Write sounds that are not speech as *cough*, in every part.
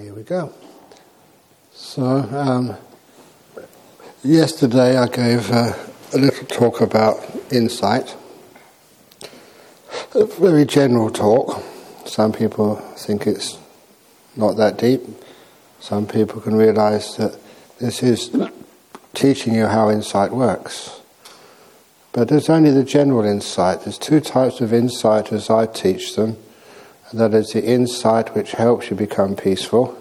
Here we go. So, um, yesterday I gave uh, a little talk about insight. A very general talk. Some people think it's not that deep. Some people can realize that this is teaching you how insight works. But there's only the general insight. There's two types of insight as I teach them that is the insight which helps you become peaceful,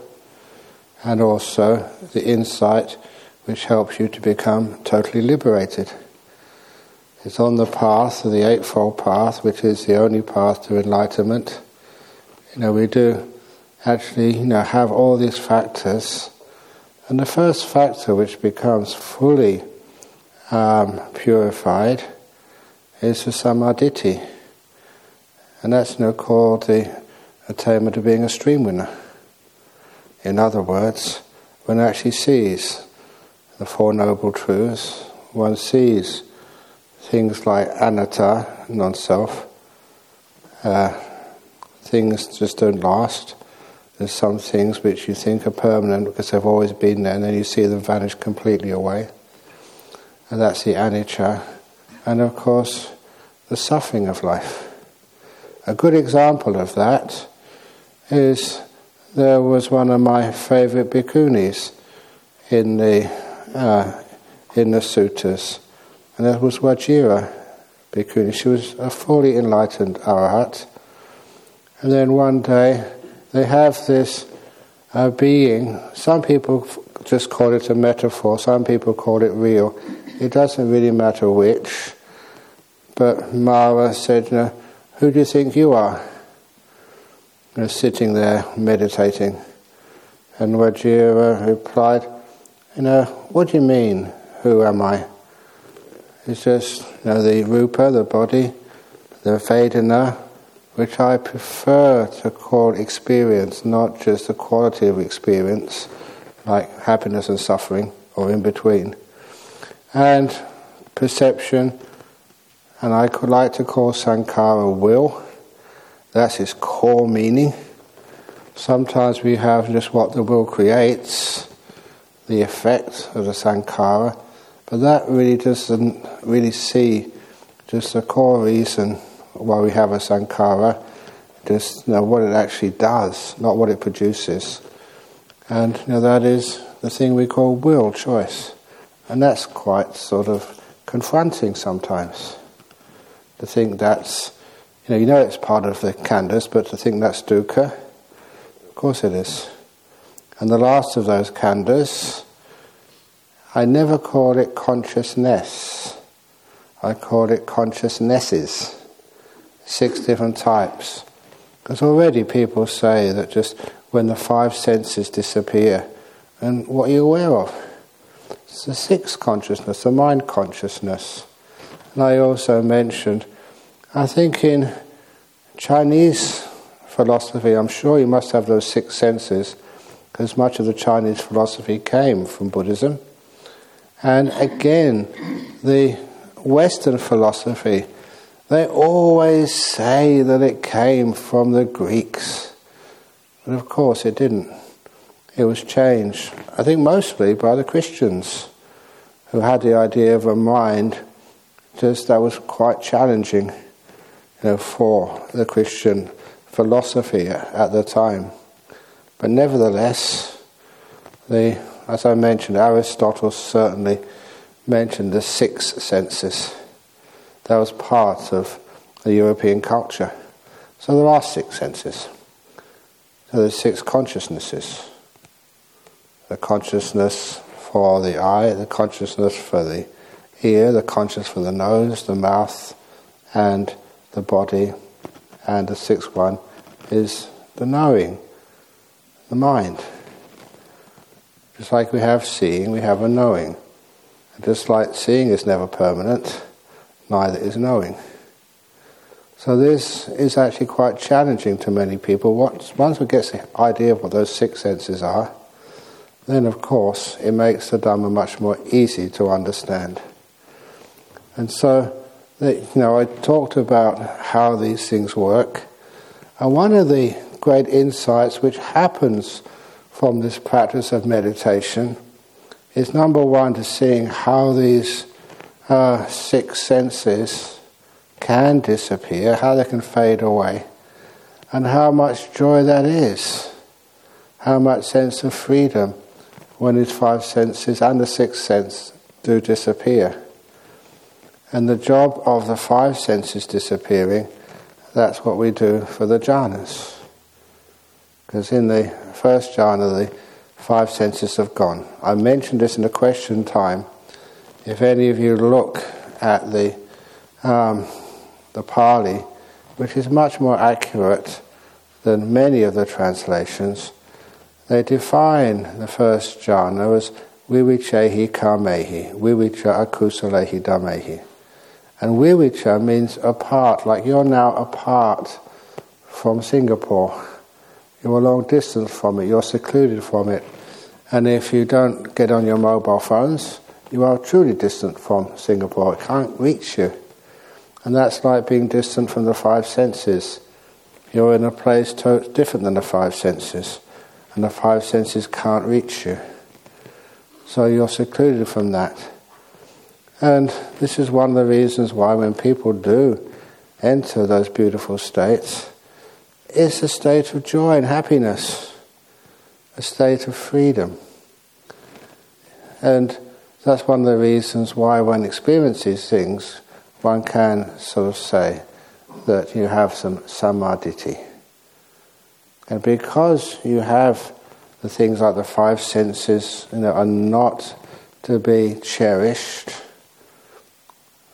and also the insight which helps you to become totally liberated. It's on the path, of the Eightfold Path, which is the only path to enlightenment. You know, we do actually, you know, have all these factors, and the first factor which becomes fully um, purified is the samadhi and that's now called the attainment of being a stream winner. In other words, one actually sees the Four Noble Truths, one sees things like anatta, non self, uh, things just don't last. There's some things which you think are permanent because they've always been there, and then you see them vanish completely away. And that's the anicca. And of course, the suffering of life. A good example of that is there was one of my favourite bhikkhunis in the uh, in the suttas, and that was Vajira bhikkhuni. She was a fully enlightened arahat, and then one day they have this uh, being. Some people just call it a metaphor. Some people call it real. It doesn't really matter which. But Mara said, you know, who do you think you are? You're sitting there meditating. And Vajira uh, replied, You know, what do you mean, who am I? It's just you know, the rupa, the body, the vedana, which I prefer to call experience, not just the quality of experience, like happiness and suffering, or in between. And perception, and I could like to call sankhara will. That's its core meaning. Sometimes we have just what the will creates, the effect of the sankhara, but that really doesn't really see just the core reason why we have a sankhara, just you know, what it actually does, not what it produces. And you know, that is the thing we call will, choice. And that's quite sort of confronting sometimes to think that's, you know, you know it's part of the khandhas, but to think that's dukkha, of course it is. And the last of those khandhas, I never call it consciousness. I call it consciousnesses. Six different types. Because already people say that just when the five senses disappear, and what are you aware of? It's the sixth consciousness, the mind consciousness. I also mentioned, I think in Chinese philosophy, I'm sure you must have those six senses, because much of the Chinese philosophy came from Buddhism. And again, the Western philosophy, they always say that it came from the Greeks. But of course, it didn't. It was changed, I think, mostly by the Christians, who had the idea of a mind just that was quite challenging you know, for the Christian philosophy at the time. But nevertheless, the, as I mentioned, Aristotle certainly mentioned the six senses. That was part of the European culture. So there are six senses. So there's six consciousnesses. The consciousness for the eye, the consciousness for the ear, the conscious for the nose, the mouth, and the body, and the sixth one is the knowing, the mind. Just like we have seeing, we have a knowing. And just like seeing is never permanent, neither is knowing. So this is actually quite challenging to many people. Once, once we get the idea of what those six senses are, then of course it makes the Dhamma much more easy to understand. And so, you know, I talked about how these things work. And one of the great insights which happens from this practice of meditation is number one to seeing how these uh, six senses can disappear, how they can fade away, and how much joy that is, how much sense of freedom when these five senses and the sixth sense do disappear. And the job of the five senses disappearing, that's what we do for the jhanas. Because in the first jhana, the five senses have gone. I mentioned this in the question time. If any of you look at the um, the Pali, which is much more accurate than many of the translations, they define the first jhana as vivichehi kamehi, vivicca akusalehi dhammehi. And vivicca means apart, like you're now apart from Singapore. You're a long distance from it, you're secluded from it. And if you don't get on your mobile phones, you are truly distant from Singapore. It can't reach you. And that's like being distant from the five senses. You're in a place to- different than the five senses, and the five senses can't reach you. So you're secluded from that. And this is one of the reasons why when people do enter those beautiful states, it's a state of joy and happiness, a state of freedom. And that's one of the reasons why when one experiences things, one can sort of say that you have some samadhi. And because you have the things like the five senses you know, are not to be cherished,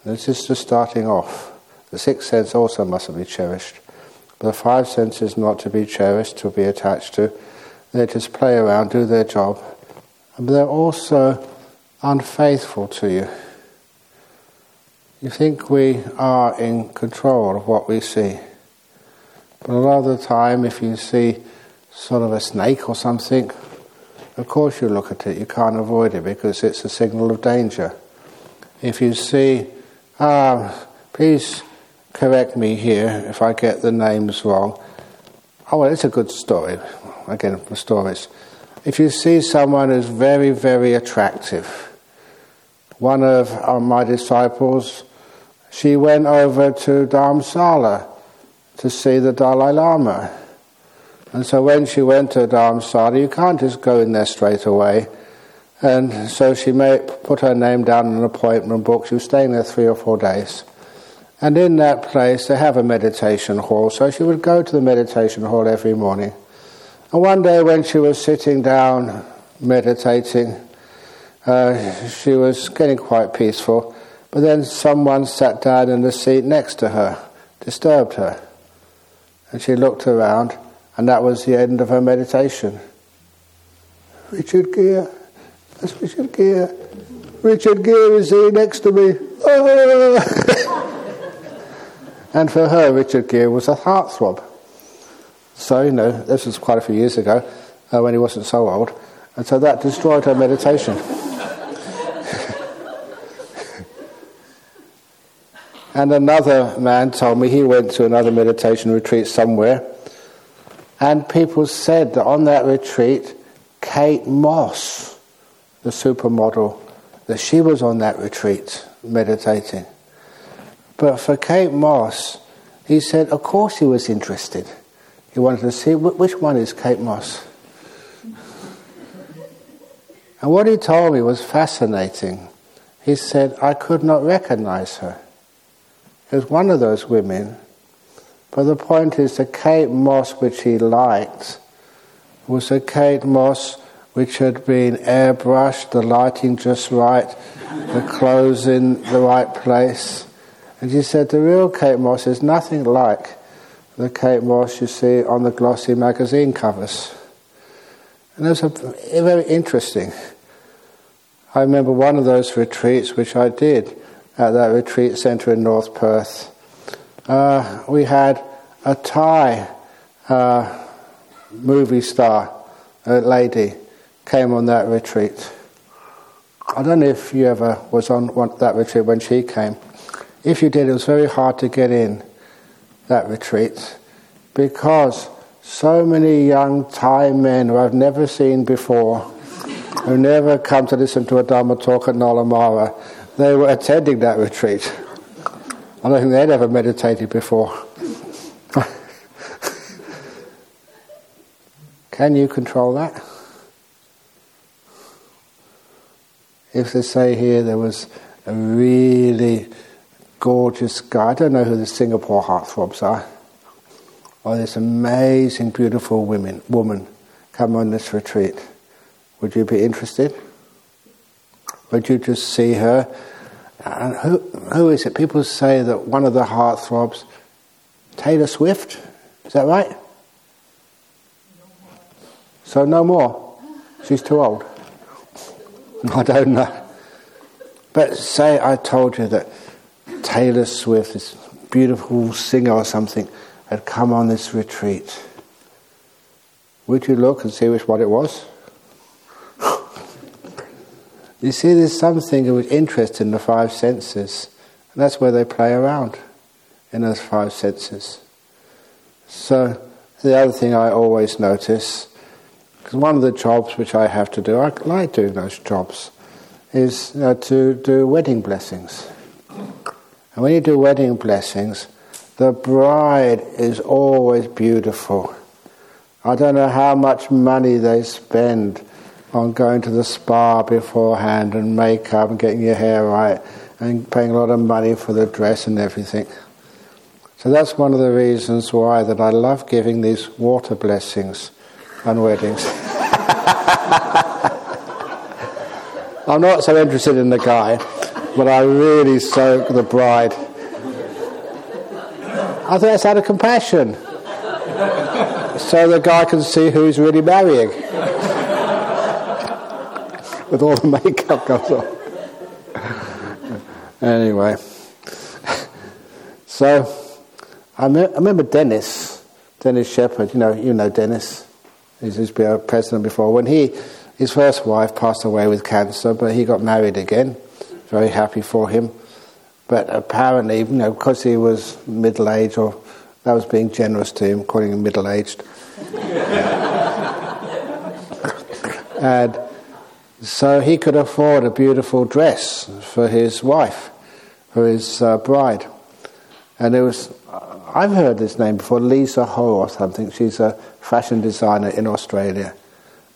this is just starting off. The sixth sense also mustn't be cherished. The five senses not to be cherished, to be attached to. They just play around, do their job. But they're also unfaithful to you. You think we are in control of what we see. But a lot of the time, if you see sort of a snake or something, of course you look at it, you can't avoid it because it's a signal of danger. If you see um, please correct me here if I get the names wrong. Oh, well, it's a good story. Again, for stories. If you see someone who's very, very attractive, one of uh, my disciples, she went over to Dharamsala to see the Dalai Lama. And so when she went to Dharamsala, you can't just go in there straight away. And so she made, put her name down in an appointment book. She was staying there three or four days. And in that place, they have a meditation hall. So she would go to the meditation hall every morning. And one day, when she was sitting down meditating, uh, she was getting quite peaceful. But then someone sat down in the seat next to her, disturbed her. And she looked around, and that was the end of her meditation. Richard Gere. That's Richard Gere. Richard Gere is here next to me. *laughs* and for her, Richard Gere was a heartthrob. So, you know, this was quite a few years ago uh, when he wasn't so old. And so that destroyed her meditation. *laughs* and another man told me he went to another meditation retreat somewhere. And people said that on that retreat, Kate Moss the supermodel, that she was on that retreat meditating. But for Kate Moss, he said, of course he was interested. He wanted to see which one is Kate Moss. and what he told me was fascinating. He said, I could not recognize her. It was one of those women. But the point is, the Kate Moss which he liked was a Kate Moss which had been airbrushed, the lighting just right, the clothes in the right place. And she said the real Kate Moss is nothing like the Kate Moss you see on the glossy magazine covers. And it was a, very interesting. I remember one of those retreats which I did at that retreat centre in North Perth. Uh, we had a Thai uh, movie star, a lady, came on that retreat. I don't know if you ever was on one, that retreat when she came. If you did, it was very hard to get in that retreat because so many young Thai men who I've never seen before, who never come to listen to a Dharma talk at Nollamara, they were attending that retreat. I don't think they'd ever meditated before. *laughs* Can you control that? If they say here there was a really gorgeous guy, I don't know who the Singapore heartthrobs are, or this amazing, beautiful women, woman come on this retreat, would you be interested? Would you just see her? And who, who is it? People say that one of the heartthrobs, Taylor Swift, is that right? So no more. She's too old. *laughs* I don't know. But say I told you that Taylor Swift, this beautiful singer or something, had come on this retreat. Would you look and see which one it was? you see, there's something of interest in the five senses, and that's where they play around in those five senses. So, the other thing I always notice because one of the jobs which I have to do, I like doing those jobs, is know, to do wedding blessings. And when you do wedding blessings, the bride is always beautiful. I don't know how much money they spend on going to the spa beforehand and makeup and getting your hair right and paying a lot of money for the dress and everything. So that's one of the reasons why that I love giving these water blessings on weddings. *laughs* I'm not so interested in the guy, but I really soak the bride. I think that's out of compassion. So the guy can see who he's really marrying. *laughs* With all the makeup goes on. *laughs* anyway. So I, me- I remember Dennis, Dennis Shepherd, you know, you know Dennis. Been a president before. When he, his first wife passed away with cancer, but he got married again. Very happy for him. But apparently, you know, because he was middle aged, or that was being generous to him, calling him middle aged. *laughs* and so he could afford a beautiful dress for his wife, for his uh, bride. And it was I've heard this name before, Lisa Ho or something. She's a fashion designer in Australia.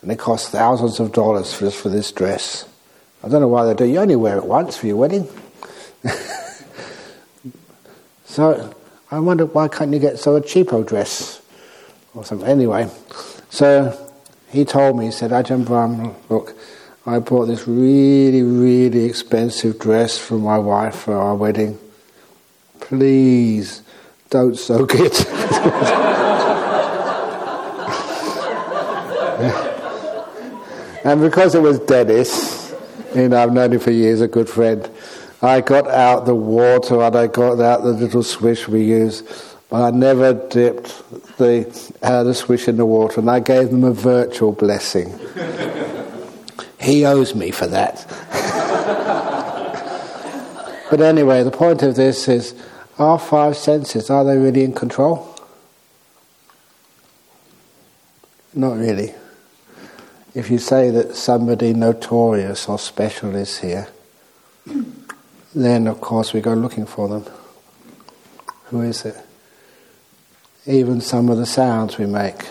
And it costs thousands of dollars for this, for this dress. I don't know why they do. You only wear it once for your wedding. *laughs* so I wonder why can't you get so a cheapo dress or something. Anyway, so he told me, he said, Ajahn Brahm, look, I bought this really, really expensive dress for my wife for our wedding. Please don't soak it. *laughs* and because it was Dennis, you know, I've known him for years, a good friend, I got out the water and I got out the little swish we use, but I never dipped the, uh, the swish in the water, and I gave them a virtual blessing. he owes me for that. *laughs* but anyway, the point of this is our five senses, are they really in control? Not really. If you say that somebody notorious or special is here, *coughs* then of course we go looking for them. Who is it? Even some of the sounds we make.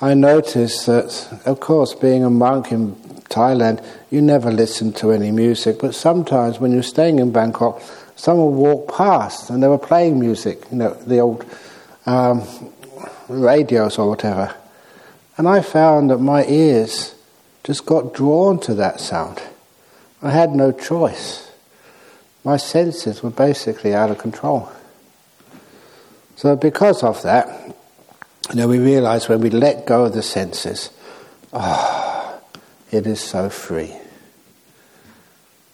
I notice that, of course, being a monk in Thailand, you never listen to any music, but sometimes when you're staying in Bangkok, someone walked past and they were playing music, you know, the old um, radios or whatever. And I found that my ears just got drawn to that sound. I had no choice. My senses were basically out of control. So, because of that, you know, we realize when we let go of the senses, oh, it is so free.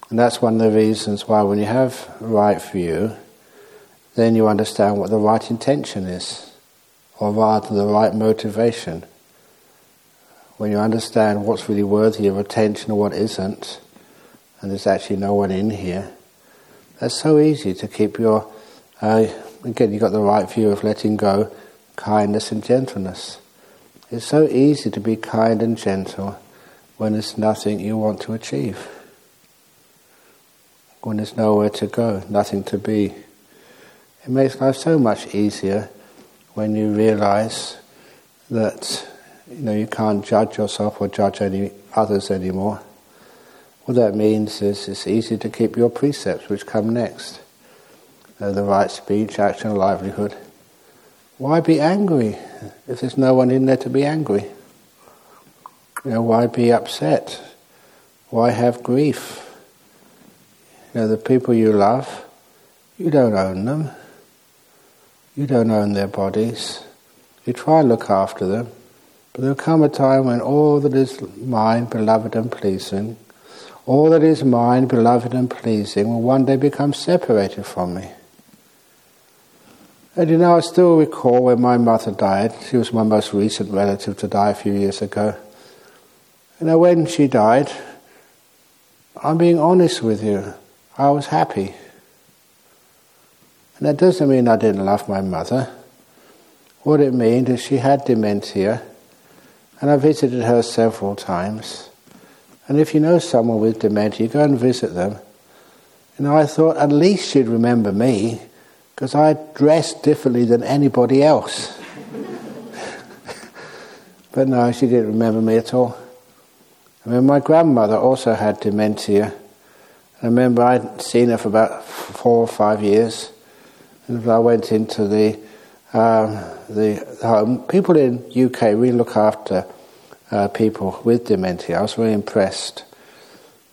And that's one of the reasons why, when you have right view, then you understand what the right intention is, or rather, the right motivation. When you understand what's really worthy of attention or what isn't, and there's actually no one in here, that's so easy to keep your. Uh, again, you've got the right view of letting go, kindness and gentleness. It's so easy to be kind and gentle when there's nothing you want to achieve, when there's nowhere to go, nothing to be. It makes life so much easier when you realize that you know you can't judge yourself or judge any others anymore. What that means is it's easy to keep your precepts, which come next uh, the right speech, action, livelihood. Why be angry if there's no one in there to be angry? You know, why be upset? Why have grief? You know, the people you love, you don't own them. You don't own their bodies. You try and look after them, but there'll come a time when all that is mine, beloved and pleasing, all that is mine, beloved and pleasing, will one day become separated from me. And you know, I still recall when my mother died. She was my most recent relative to die a few years ago. You know, when she died, I'm being honest with you, I was happy. And that doesn't mean I didn't love my mother. What it means is she had dementia, and I visited her several times. And if you know someone with dementia, go and visit them. And I thought at least she'd remember me because I dressed differently than anybody else. *laughs* but no, she didn't remember me at all. I mean, my grandmother also had dementia. I remember I'd seen her for about four or five years. And I went into the, um, the home. People in UK really look after uh, people with dementia. I was very impressed.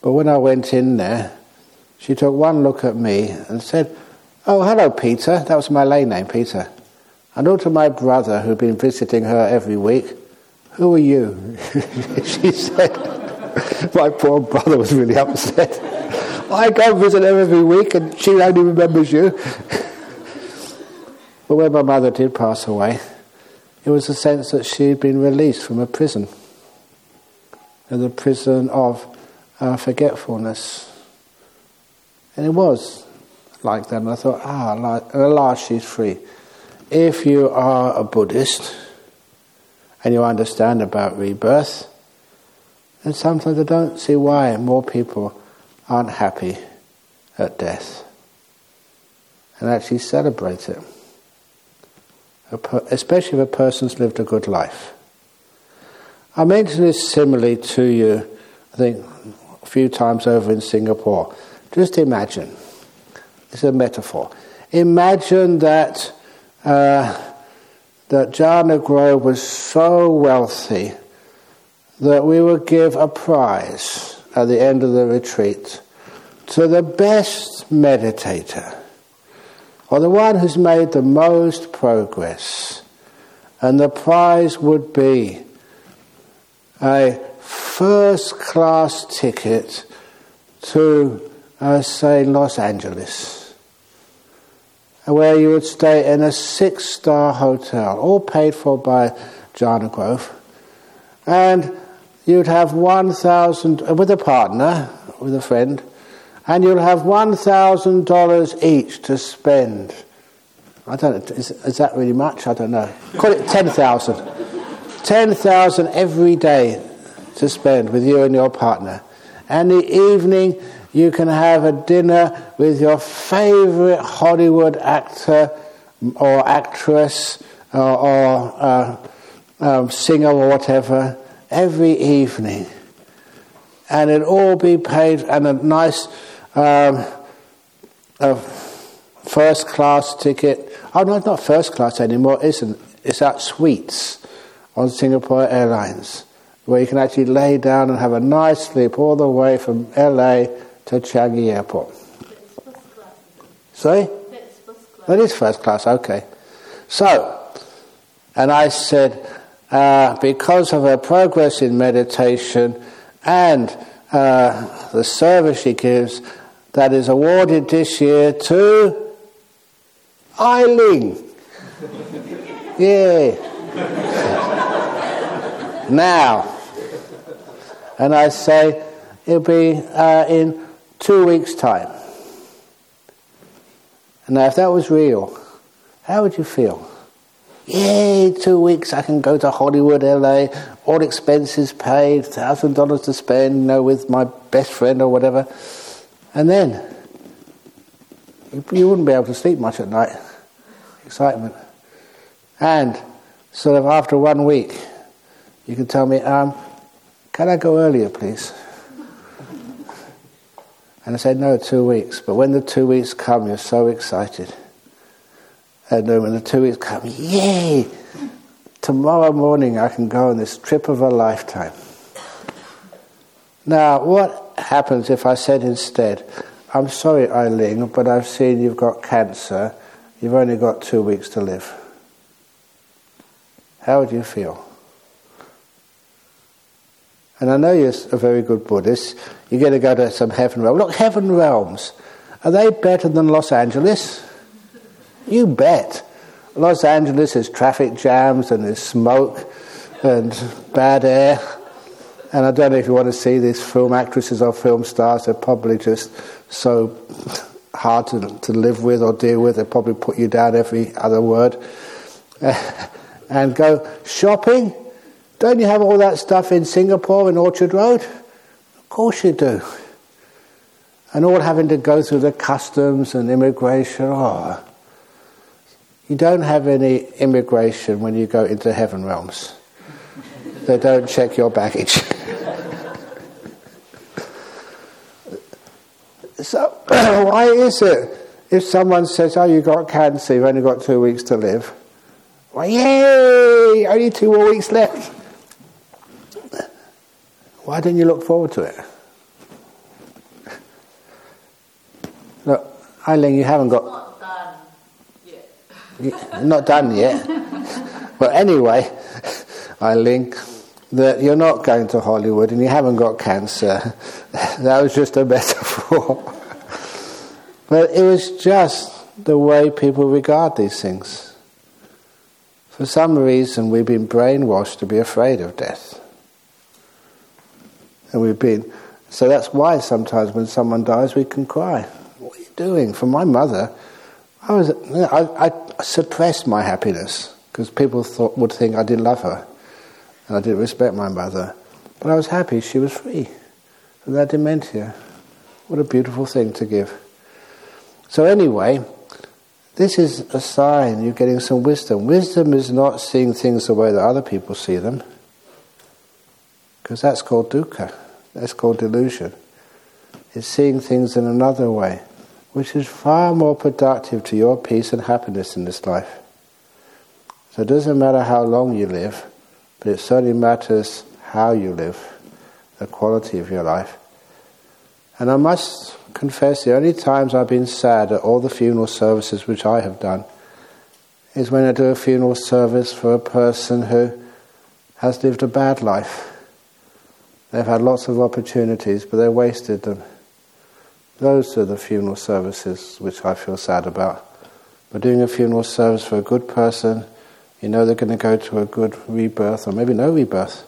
But when I went in there, she took one look at me and said, Oh, hello, Peter. That was my lay name, Peter. I know to my brother who'd been visiting her every week, Who are you? *laughs* she said, *laughs* My poor brother was really upset. *laughs* I go visit her every week and she only remembers you. *laughs* but when my mother did pass away, it was a sense that she'd been released from a prison, the prison of uh, forgetfulness. And it was like that. And I thought, ah, at last she's free. If you are a Buddhist and you understand about rebirth, then sometimes I don't see why more people aren't happy at death and actually celebrate it, especially if a person's lived a good life. I mentioned this simile to you, I think, a few times over in Singapore. Just imagine it's a metaphor. Imagine that uh, that Jhana Grove was so wealthy that we would give a prize at the end of the retreat to the best meditator or the one who's made the most progress. And the prize would be a first class ticket to, uh, say, Los Angeles where you would stay in a six star hotel, all paid for by Jhana Grove. And you'd have 1,000, uh, with a partner, with a friend, and you'll have $1,000 each to spend. I don't know, is, is, that really much? I don't know. Call it 10,000. 10,000 every day to spend with you and your partner. And the evening you can have a dinner with your favorite Hollywood actor or actress or, or uh, um, singer or whatever every evening. And it all be paid and a nice um, a first class ticket. Oh, no, it's not first class anymore, isn't It's at suites on Singapore Airlines, where you can actually lay down and have a nice sleep all the way from LA to Changi Airport. Sorry? That is first class, okay. So, and I said, uh, because of her progress in meditation and uh, the service she gives, that is awarded this year to Eileen. *laughs* Yay. now, and I say, it'll be uh, in two weeks' time. Now, if that was real, how would you feel? Yay, two weeks I can go to Hollywood, LA, all expenses paid, thousand dollars to spend, you know, with my best friend or whatever. And then you wouldn't be able to sleep much at night. Excitement. And sort of after one week, you can tell me, um, can I go earlier, please? And I said, no, two weeks. But when the two weeks come, you're so excited. And then when the two weeks come, yay! Tomorrow morning I can go on this trip of a lifetime. Now, what happens if I said instead, I'm sorry, Eileen, but I've seen you've got cancer. You've only got two weeks to live. How would you feel? And I know you're a very good Buddhist. You're going to go to some heaven realm. Look, heaven realms. Are they better than Los Angeles? You bet. Los Angeles has traffic jams and there's smoke and bad air. And I don't know if you want to see these film actresses or film stars. They're probably just so hard to, to live with or deal with. They probably put you down every other word. *laughs* and go shopping don't you have all that stuff in Singapore in Orchard Road? Of course you do. And all having to go through the customs and immigration. Oh. You don't have any immigration when you go into heaven realms. they don't check your baggage. *laughs* so, *coughs* why is it if someone says, Oh, you got cancer, you've only got two weeks to live? Why, yay! Only two more weeks left. Why don't you look forward to it? Look, Eileen, you haven't got. Not done yet. not done yet. *laughs* but anyway, Eileen, that you're not going to Hollywood and you haven't got cancer. *laughs* that was just a metaphor. But it was just the way people regard these things. For some reason, we've been brainwashed to be afraid of death and we've been. So that's why sometimes when someone dies, we can cry. What are you doing? For my mother, I was I, I suppressed my happiness because people thought would think I didn't love her and I didn't respect my mother. But I was happy she was free from that dementia. What a beautiful thing to give. So anyway, this is a sign you're getting some wisdom. Wisdom is not seeing things the way that other people see them, because that's called dukkha. That's called delusion. It's seeing things in another way, which is far more productive to your peace and happiness in this life. So it doesn't matter how long you live, but it certainly matters how you live, the quality of your life. And I must confess, the only times I've been sad at all the funeral services which I have done is when I do a funeral service for a person who has lived a bad life They've had lots of opportunities, but they wasted them. Those are the funeral services which I feel sad about. But doing a funeral service for a good person, you know they're going to go to a good rebirth, or maybe no rebirth.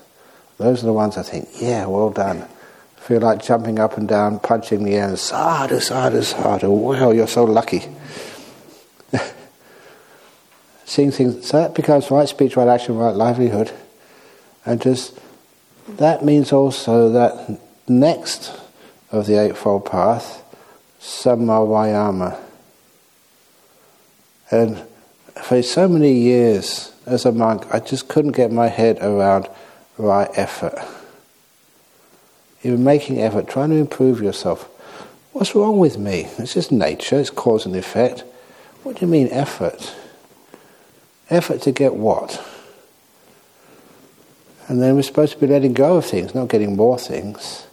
Those are the ones I think, yeah, well done. Feel like jumping up and down, punching the air, sadhu, sadhu, sadhu. Wow, you're so lucky. *laughs* Seeing things, so that becomes right speech, right action, right livelihood. And just that means also that next of the Eightfold Path, Samma Vayama. And for so many years as a monk, I just couldn't get my head around right effort. Even making effort, trying to improve yourself. What's wrong with me? It's just nature, it's cause and effect. What do you mean effort? Effort to get what? And then we're supposed to be letting go of things, not getting more things.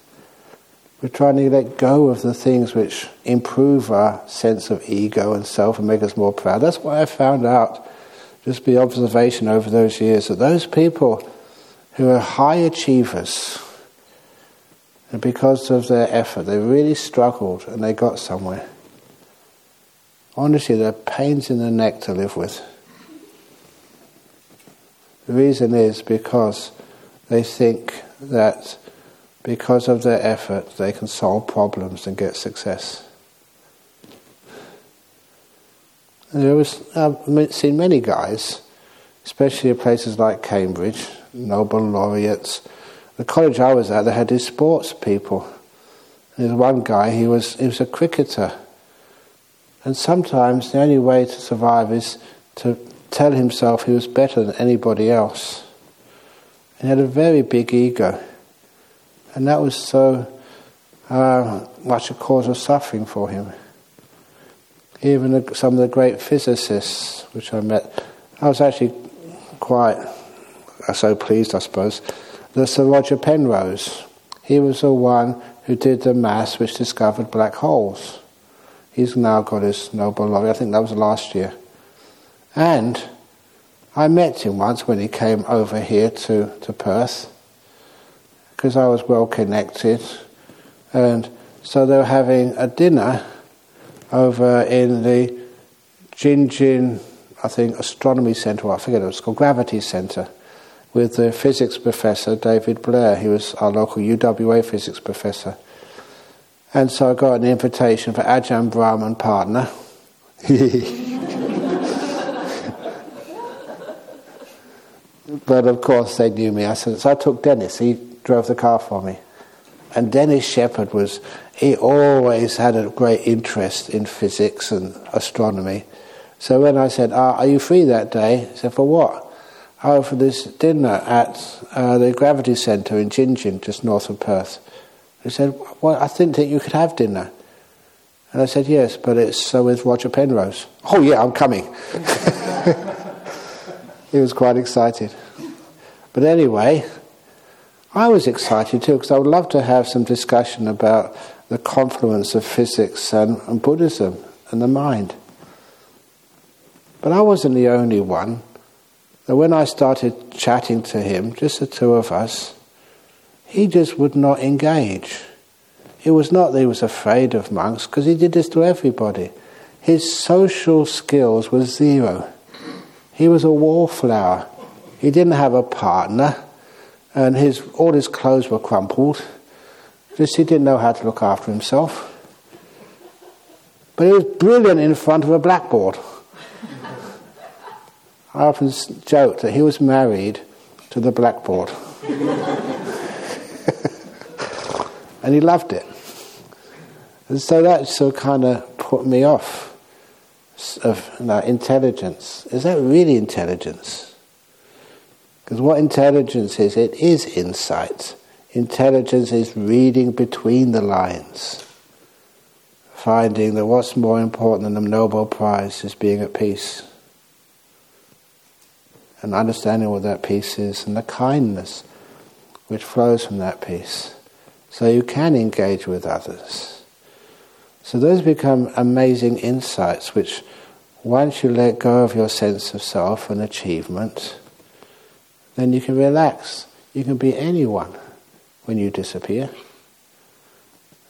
We're trying to let go of the things which improve our sense of ego and self and make us more proud. That's why I found out, just by observation over those years, that those people who are high achievers, and because of their effort, they really struggled and they got somewhere. Honestly, they're pains in the neck to live with. The reason is because they think that because of their effort they can solve problems and get success. There was, I've seen many guys especially at places like Cambridge, Nobel laureates. The college I was at, they had these sports people. There's one guy, he was, he was a cricketer. And sometimes the only way to survive is to tell himself he was better than anybody else. And he had a very big ego. And that was so uh, much a cause of suffering for him. Even some of the great physicists which I met, I was actually quite so pleased, I suppose. The Sir Roger Penrose, he was the one who did the mass which discovered black holes. He's now got his Nobel laureate. I think that was last year. And I met him once when he came over here to, to Perth because I was well connected. And so they were having a dinner over in the Gingin, I think, Astronomy Centre, I forget it was called, Gravity Centre, with the physics professor, David Blair. He was our local UWA physics professor. And so I got an invitation for Ajahn Brahm and partner. *laughs* but of course they knew me. I said, so I took Dennis. He drove the car for me. And Dennis Shepherd was, he always had a great interest in physics and astronomy. So when I said, ah, Are you free that day? He said, For what? Oh, for this dinner at uh, the Gravity Centre in Gingin, just north of Perth. He said, Well, I didn't think that you could have dinner. And I said, Yes, but it's so with Roger Penrose. Oh, yeah, I'm coming. *laughs* he was quite excited. But anyway, I was excited too because I would love to have some discussion about the confluence of physics and, and Buddhism and the mind. But I wasn't the only one. And when I started chatting to him, just the two of us, he just would not engage. It was not that he was afraid of monks, because he did this to everybody. His social skills were zero. He was a wallflower. He didn't have a partner, and his, all his clothes were crumpled. Just he didn't know how to look after himself. But he was brilliant in front of a blackboard. I often joke that he was married to the blackboard. *laughs* and he loved it. And so that sort of kind of put me off of you know, intelligence. Is that really intelligence? Because what intelligence is, it is insight. Intelligence is reading between the lines, finding that what's more important than the Nobel Prize is being at peace. And understanding what that peace is and the kindness which flows from that peace so you can engage with others. So those become amazing insights which, once you let go of your sense of self and achievement, then you can relax. You can be anyone when you disappear.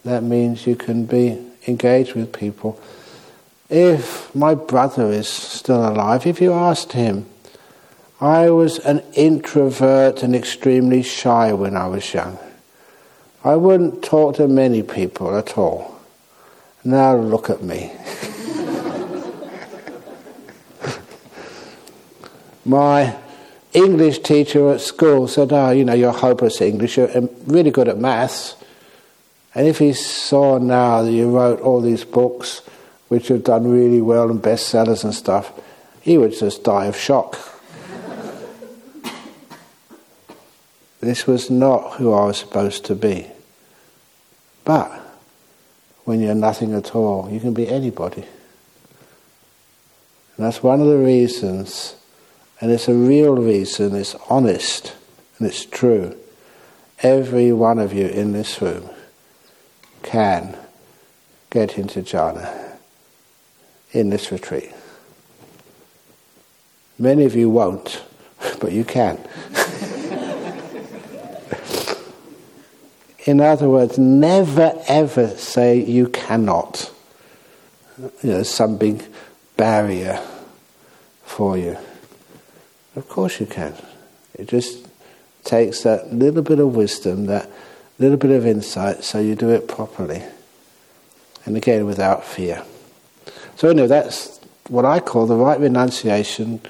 That means you can be engaged with people. If my brother is still alive, if you asked him, I was an introvert and extremely shy when I was young. I wouldn't talk to many people at all. Now look at me. *laughs* My English teacher at school said, Oh, you know, you're hopeless English, you're um, really good at maths. And if he saw now that you wrote all these books which have done really well and bestsellers and stuff, he would just die of shock. This was not who I was supposed to be. But when you're nothing at all, you can be anybody. And that's one of the reasons, and it's a real reason, it's honest and it's true. Every one of you in this room can get into jhana in this retreat. Many of you won't, *laughs* but you can. In other words, never ever say you cannot. You know, some big barrier for you. Of course you can. It just takes that little bit of wisdom, that little bit of insight, so you do it properly. And again, without fear. So, anyway, that's what I call the right renunciation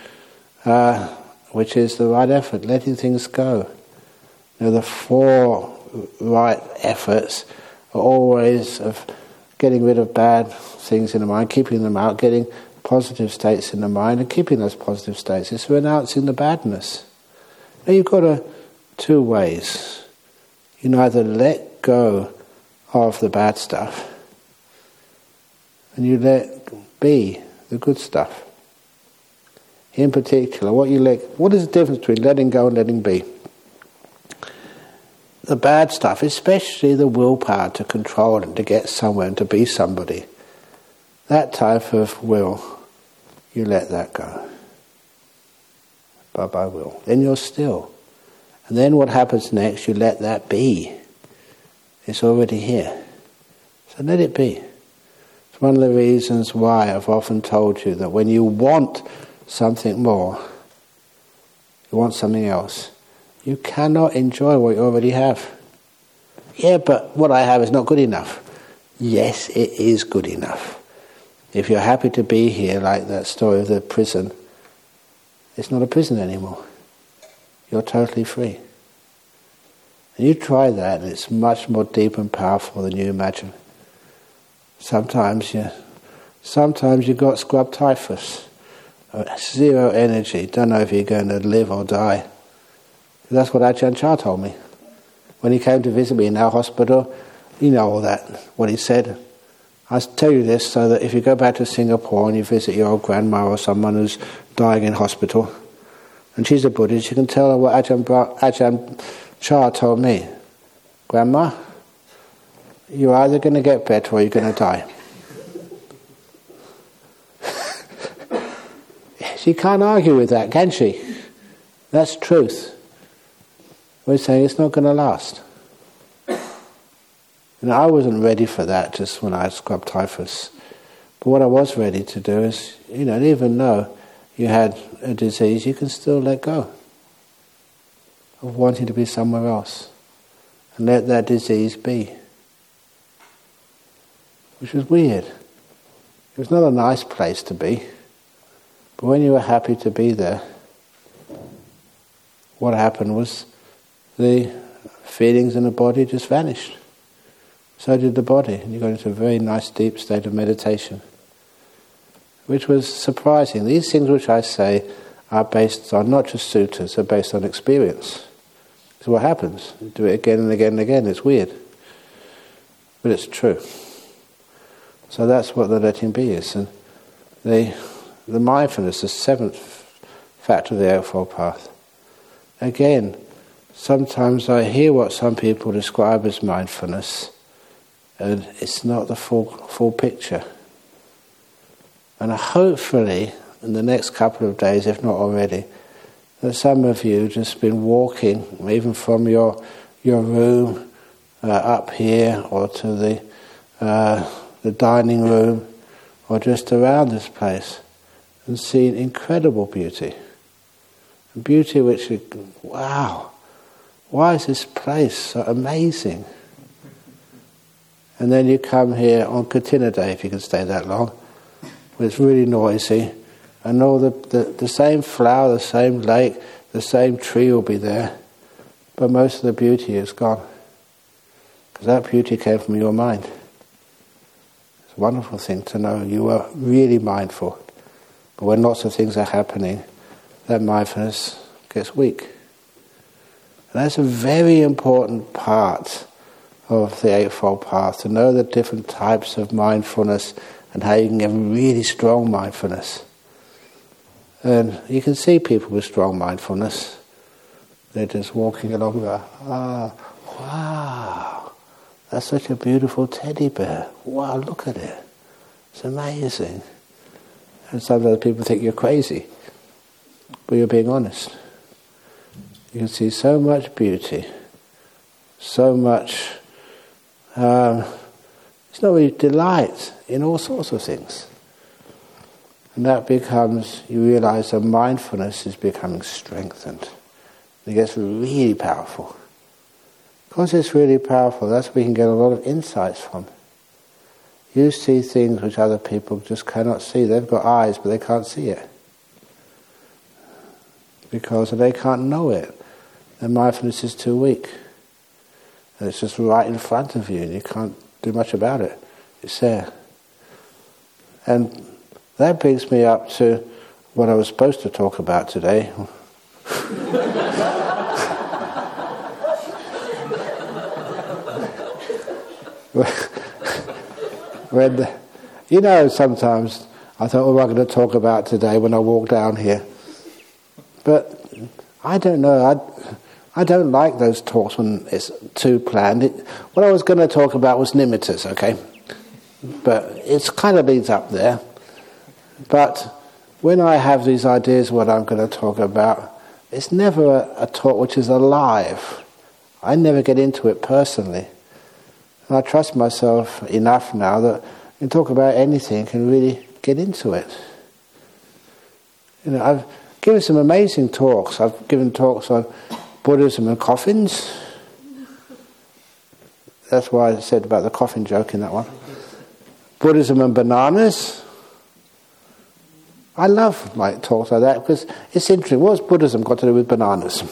uh, which is the right effort, letting things go. You know, the four right efforts are always of getting rid of bad things in the mind, keeping them out, getting positive states in the mind, and keeping those positive states. It's renouncing the badness. Now you've got a, two ways. You can either let go of the bad stuff, and you let be the good stuff. In particular, what you let, what is the difference between letting go and letting be? The bad stuff, especially the willpower to control and to get somewhere and to be somebody, that type of will, you let that go. By by will. Then you're still. And then what happens next, you let that be. It's already here. So let it be. It's one of the reasons why I've often told you that when you want something more, you want something else, you cannot enjoy what you already have. Yeah, but what I have is not good enough. Yes, it is good enough. If you're happy to be here, like that story of the prison, it's not a prison anymore. You're totally free. And you try that, and it's much more deep and powerful than you imagine. Sometimes you, sometimes you got scrub typhus, uh, zero energy. Don't know if you're going to live or die. That's what Ajahn Chah told me. When he came to visit me in our hospital, you know all that, what he said. I tell you this so that if you go back to Singapore and you visit your old grandma or someone who's dying in hospital, and she's a Buddhist, you can tell her what Ajahn, Ajahn Chah told me. Grandma, you're either going to get better or you're going to die. *laughs* she can't argue with that, can she? That's truth. We're saying it's not going to last. And I wasn't ready for that just when I had scrub typhus. But what I was ready to do is, you know, even though you had a disease, you can still let go of wanting to be somewhere else and let that disease be. Which was weird. It was not a nice place to be. But when you were happy to be there, what happened was the feelings in the body just vanished. So did the body, and you got into a very nice deep state of meditation. Which was surprising. These things which I say are based on not just sutras, they're based on experience. So what happens. You do it again and again and again. It's weird. But it's true. So that's what the letting be is. And the, the mindfulness, the seventh factor of the Eightfold Path. Again, sometimes I hear what some people describe as mindfulness, and it's not the full, full picture. And hopefully, in the next couple of days, if not already, that some of you just been walking, even from your your room uh, up here, or to the uh, the dining room, or just around this place, and seen incredible beauty. Beauty which, wow, why is this place so amazing? And then you come here on Kathina Day, if you can stay that long, it's really noisy, and all the, the, the same flower, the same lake, the same tree will be there, but most of the beauty is gone. Because that beauty came from your mind. It's a wonderful thing to know you are really mindful. But when lots of things are happening, that mindfulness gets weak. That's a very important part of the Eightfold Path to know the different types of mindfulness and how you can get really strong mindfulness. And you can see people with strong mindfulness. They're just walking along there. Ah, wow, that's such a beautiful teddy bear. Wow, look at it. It's amazing. And sometimes people think you're crazy, but you're being honest. You can see so much beauty, so much, um, it's not really delight in all sorts of things. And that becomes, you realize that mindfulness is becoming strengthened. It gets really powerful. Because it's really powerful, that's where we can get a lot of insights from. You see things which other people just cannot see. They've got eyes, but they can't see it. because they can't know it. Their mindfulness is too weak. And it's just right in front of you and you can't do much about it. It's there. And that brings me up to what I was supposed to talk about today. *laughs* when the, you know, sometimes I thought, what am I going to talk about today when I walk down here? But I don't know. I, I don't like those talks when it's too planned. It, what I was going to talk about was nimittas, okay? But it kind of leads up there. But when I have these ideas what I'm going to talk about, it's never a, a talk which is alive. I never get into it personally. And I trust myself enough now that I can talk about anything and really get into it. You know, I've given some amazing talks. I've given talks on Buddhism and coffins. That's why I said about the coffin joke in that one. Buddhism and bananas. I love like talks like that because it's interesting. What's Buddhism got to do with bananas?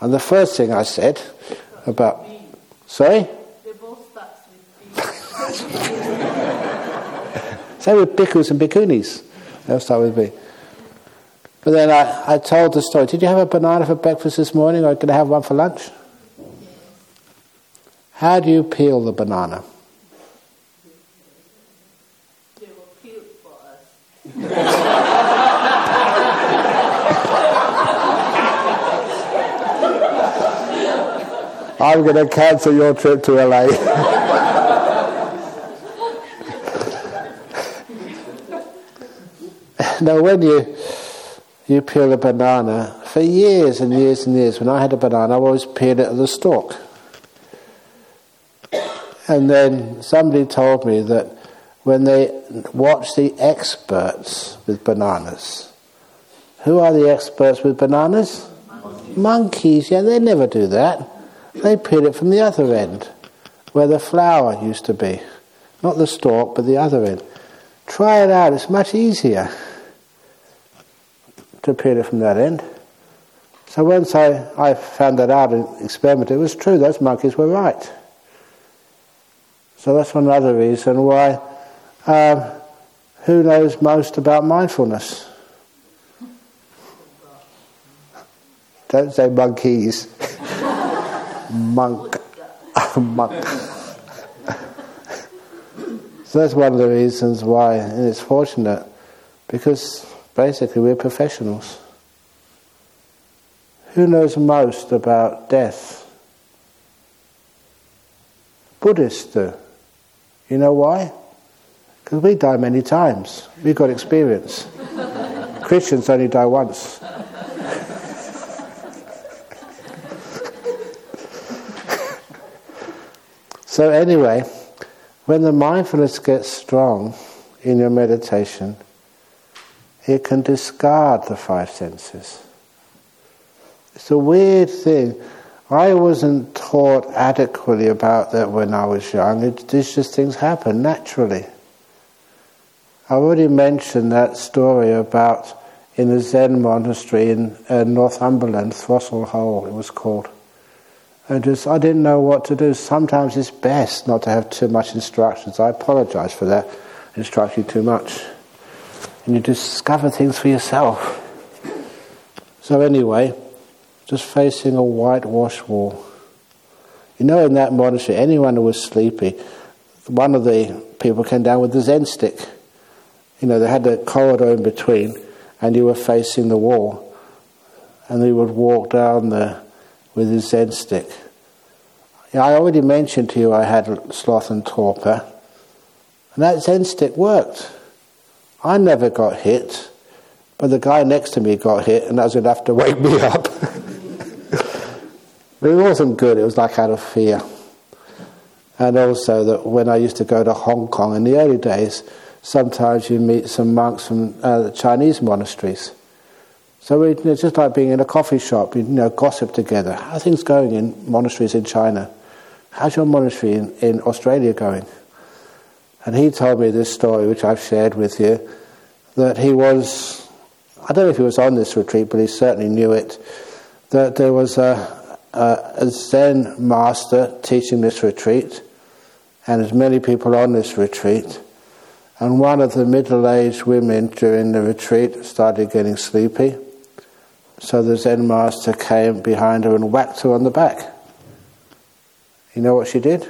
And the first thing I said about sorry. *laughs* Same with bhikkhus and bhikkhunis. They'll start with B. But then I, I told the story. Did you have a banana for breakfast this morning, or going to have one for lunch? How do you peel the banana? I'm going to cancel your trip to LA. *laughs* now, when you you peel a banana, for years and years and years, when I had a banana, I always peeled it at the stalk. And then somebody told me that when they watch the experts with bananas, who are the experts with bananas? Monkeys. Monkeys, yeah, they never do that. They peel it from the other end, where the flower used to be. Not the stalk, but the other end. Try it out, it's much easier to it from that end. So once I, I found that out and experimented, it was true, those monkeys were right. So that's another reason why um, who knows most about mindfulness? Don't say monkeys. *laughs* Monk. *laughs* Monk. so that's one of the reasons why, and it's fortunate because Basically, we're professionals. Who knows most about death? Buddhists do. You know why? Because we die many times. We've got experience. *laughs* Christians only die once. *laughs* so, anyway, when the mindfulness gets strong in your meditation, it can discard the five senses. It's a weird thing. I wasn't taught adequately about that when I was young. It, these just things happen naturally. I already mentioned that story about in a Zen monastery in uh, Northumberland, Throssel Hole, it was called. And just I didn't know what to do. Sometimes it's best not to have too much instructions. I apologize for that, instructing too much and you discover things for yourself. So, anyway, just facing a whitewashed wall. You know, in that monastery, anyone who was sleepy, one of the people came down with the Zen stick. You know, they had a corridor in between, and you were facing the wall. And he would walk down there with his Zen stick. I already mentioned to you I had sloth and torpor, and that Zen stick worked. I never got hit, but the guy next to me got hit, and that was enough to wake me up. *laughs* but it wasn't good, it was like out of fear. And also that when I used to go to Hong Kong in the early days, sometimes you meet some monks from uh, Chinese monasteries. So it's just like being in a coffee shop, you know, gossip together. How are things going in monasteries in China? How's your monastery in, in Australia going? And he told me this story, which I've shared with you, that he was I don't know if he was on this retreat, but he certainly knew it, that there was a, a, a Zen master teaching this retreat, and there's many people on this retreat. And one of the middle aged women during the retreat started getting sleepy. So the Zen master came behind her and whacked her on the back. You know what she did?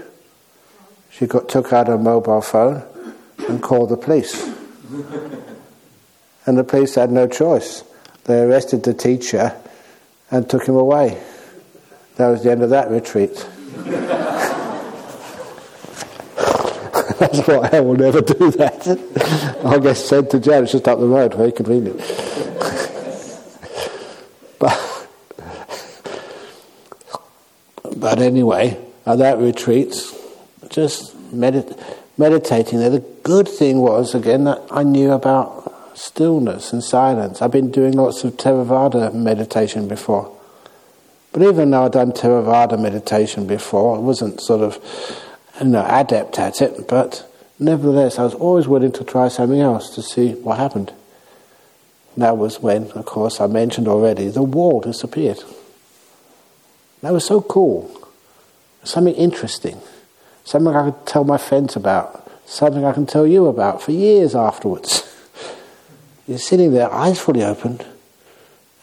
She got, took out her mobile phone and called the police. and the police had no choice. They arrested the teacher and took him away. That was the end of that retreat. *laughs* That's why I will never do that. I'll get sent to jail. It's just up the road, very convenient. *laughs* but, but anyway, at that retreat, just medit- meditating there. The good thing was, again, that I knew about stillness and silence. I've been doing lots of Theravada meditation before. But even though I'd done Theravada meditation before, I wasn't sort of you know, adept at it, but nevertheless, I was always willing to try something else to see what happened. That was when, of course, I mentioned already, the wall disappeared. That was so cool. Something interesting. Something I could tell my friends about. Something I can tell you about for years afterwards. *laughs* You're sitting there, eyes fully open,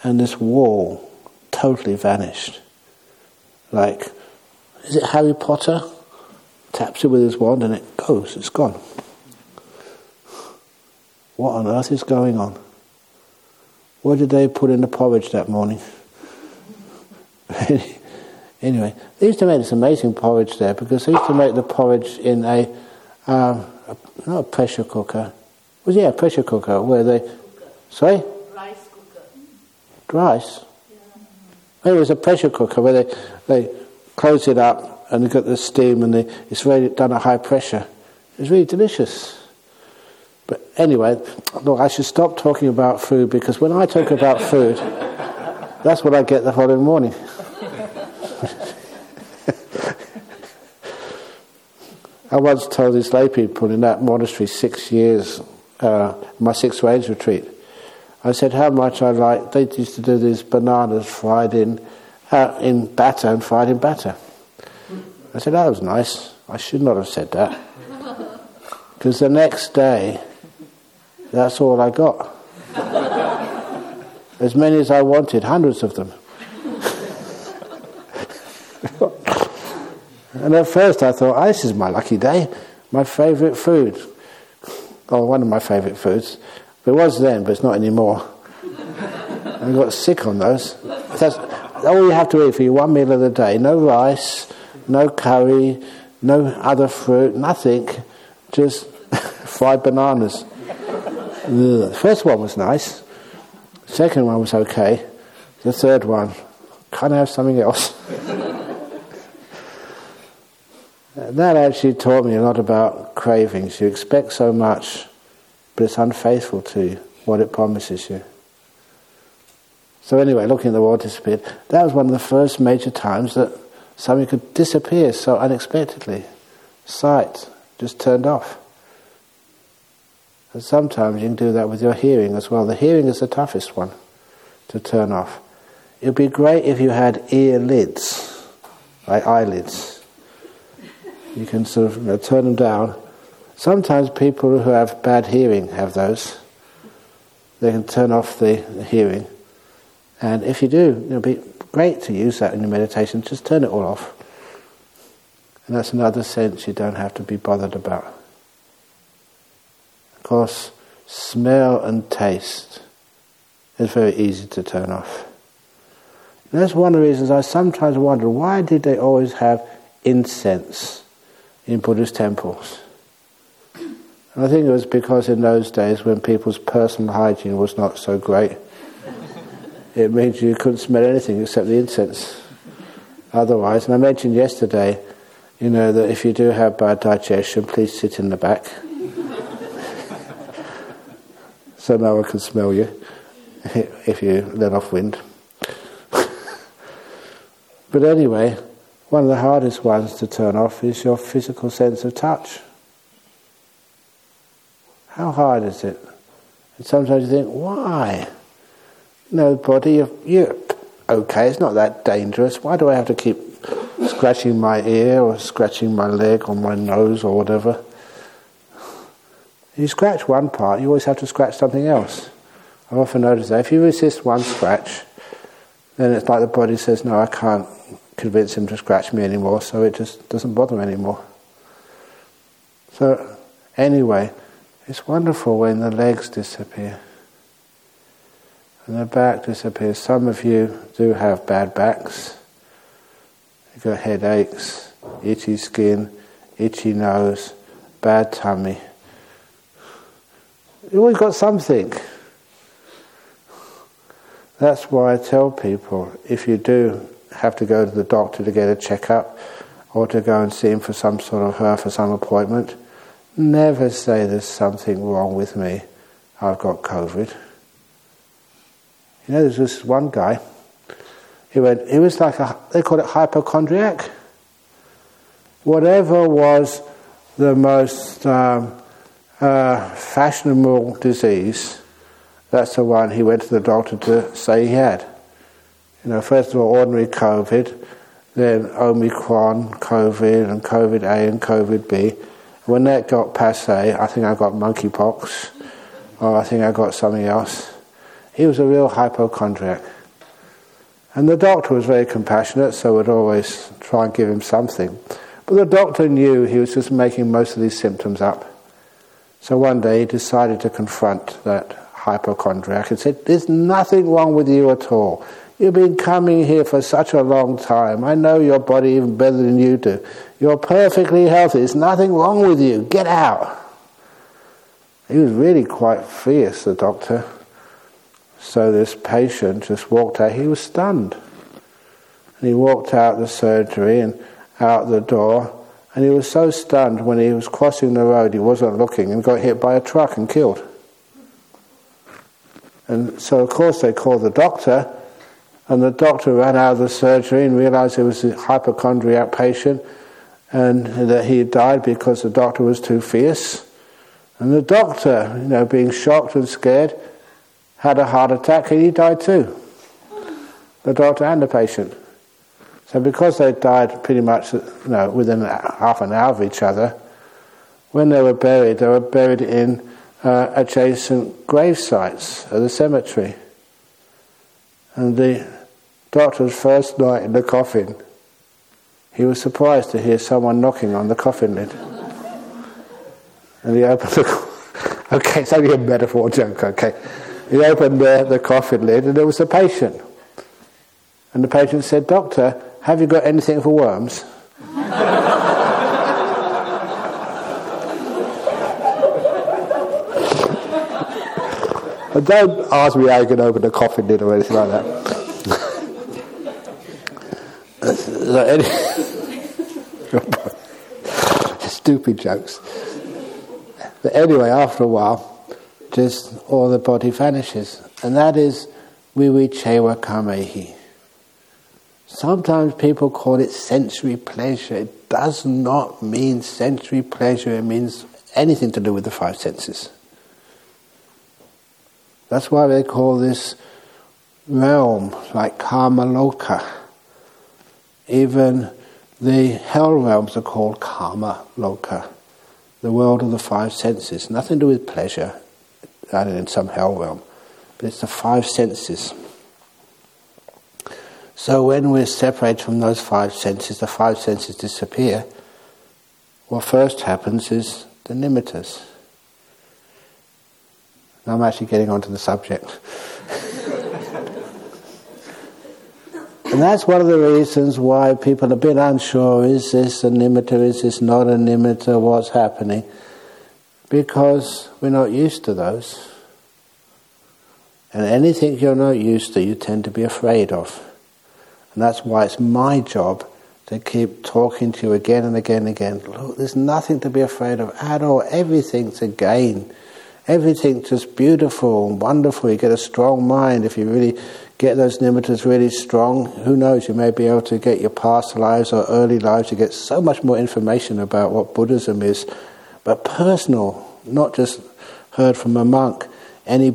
and this wall totally vanished. Like, is it Harry Potter? Taps it with his wand and it goes, it's gone. What on earth is going on? What did they put in the porridge that morning? *laughs* anyway, they used to make this amazing porridge there because they used to make the porridge in a, um, a not a pressure cooker. Was well, yeah, a pressure cooker where they, sorry, rice cooker. Rice. Yeah. It was a pressure cooker where they they close it up and they got the steam and they, it's really done at high pressure. It's really delicious. But anyway, look, I should stop talking about food because when I talk about food, *laughs* that's what I get the following morning. I once told these lay people in that monastery six years, uh, my six ways retreat, I said how much I like, they used to do these bananas fried in, uh, in batter and fried in batter. I said, that was nice. I should not have said that. *laughs* Because the next day, that's all I got. *laughs* As many as I wanted, hundreds of them. *laughs* And at first I thought, oh, this is my lucky day, my favourite food. Oh, one of my favourite foods. It was then, but it's not anymore. *laughs* I got sick on those. That's all you have to eat for you one meal of the day. No rice, no curry, no other fruit, nothing. Just *laughs* fried bananas. The first one was nice. Second one was okay. The third one, can't I have something else? Uh, that actually taught me a lot about cravings. You expect so much, but it's unfaithful to what it promises you. So anyway, looking at the wall disappeared. That was one of the first major times that something could disappear so unexpectedly. Sight just turned off. And sometimes you can do that with your hearing as well. The hearing is the toughest one to turn off. It would be great if you had ear lids, like eyelids you can sort of you know, turn them down. Sometimes people who have bad hearing have those. They can turn off the, the hearing. And if you do, it'll be great to use that in your meditation. Just turn it all off. And that's another sense you don't have to be bothered about. Of course, smell and taste is very easy to turn off. And that's one of the reasons I sometimes wonder why did they always have incense in Buddhist temples. And I think it was because in those days when people's personal hygiene was not so great, it means you couldn't smell anything except the incense. Otherwise, and I mentioned yesterday, you know, that if you do have bad digestion, please sit in the back. *laughs* so no one can smell you *laughs* if you let off wind. *laughs* but anyway, one of the hardest ones to turn off is your physical sense of touch. How hard is it? And sometimes you think, why? No, body, of you're okay, it's not that dangerous. Why do I have to keep scratching my ear or scratching my leg or my nose or whatever? You scratch one part, you always have to scratch something else. I've often noticed that if you resist one scratch, then it's like the body says, No, I can't convince him to scratch me anymore, so it just doesn't bother me anymore. So, anyway, it's wonderful when the legs disappear and the back disappears. Some of you do have bad backs. You've got headaches, itchy skin, itchy nose, bad tummy. You've always got something. That's why I tell people if you do have to go to the doctor to get a checkup or to go and see him for some sort of uh, for some appointment, never say there's something wrong with me. I've got COVID. You know, there's this one guy. He went. He was like a. They call it hypochondriac. Whatever was the most um, uh, fashionable disease, that's the one he went to the doctor to say he had. You know, first of all, ordinary COVID, then Omicron COVID, and COVID A and COVID B. When that got passe, I think I got monkeypox, or I think I got something else. He was a real hypochondriac. And the doctor was very compassionate, so would always try and give him something. But the doctor knew he was just making most of these symptoms up. So one day he decided to confront that hypochondriac and said, There's nothing wrong with you at all. You've been coming here for such a long time. I know your body even better than you do. You're perfectly healthy. There's nothing wrong with you. Get out. He was really quite fierce, the doctor. So this patient just walked out. He was stunned. And he walked out the surgery and out the door. And he was so stunned when he was crossing the road, he wasn't looking and got hit by a truck and killed. And so, of course, they called the doctor. And the doctor ran out of the surgery and realized it was a hypochondriac patient and that he died because the doctor was too fierce. And the doctor, you know, being shocked and scared, had a heart attack and he died too. The doctor and the patient. So because they died pretty much you know, within half an hour of each other, when they were buried, they were buried in uh, adjacent grave sites of the cemetery. And the doctor's first night in the coffin, he was surprised to hear someone knocking on the coffin lid. And he opened the. *laughs* okay, it's only a metaphor joke, okay. He opened the, the coffin lid and there was a patient. And the patient said, Doctor, have you got anything for worms? *laughs* Don't ask me how you can open a coffin lid or anything like that. so any *laughs* stupid jokes. But anyway, after a while, just all the body vanishes. And that is vivicceva kamehi. Sometimes people call it sensory pleasure. It does not mean sensory pleasure, it means anything to do with the five senses. That's why they call this realm like Kamaloka. Even the hell realms are called Kama Loka, the world of the five senses. Nothing to do with pleasure, added in some hell realm. But it's the five senses. So when we're separated from those five senses, the five senses disappear. What first happens is the. Now I'm actually getting onto the subject. And that's one of the reasons why people are a bit unsure is this a nimitta, is this not a nimitta, what's happening? Because we're not used to those. And anything you're not used to, you tend to be afraid of. And that's why it's my job to keep talking to you again and again and again. Look, there's nothing to be afraid of at all. Everything's a gain. Everything's just beautiful and wonderful. You get a strong mind. If you really get those nimittas really strong, who knows, you may be able to get your past lives or early lives. You get so much more information about what Buddhism is, but personal, not just heard from a monk. Any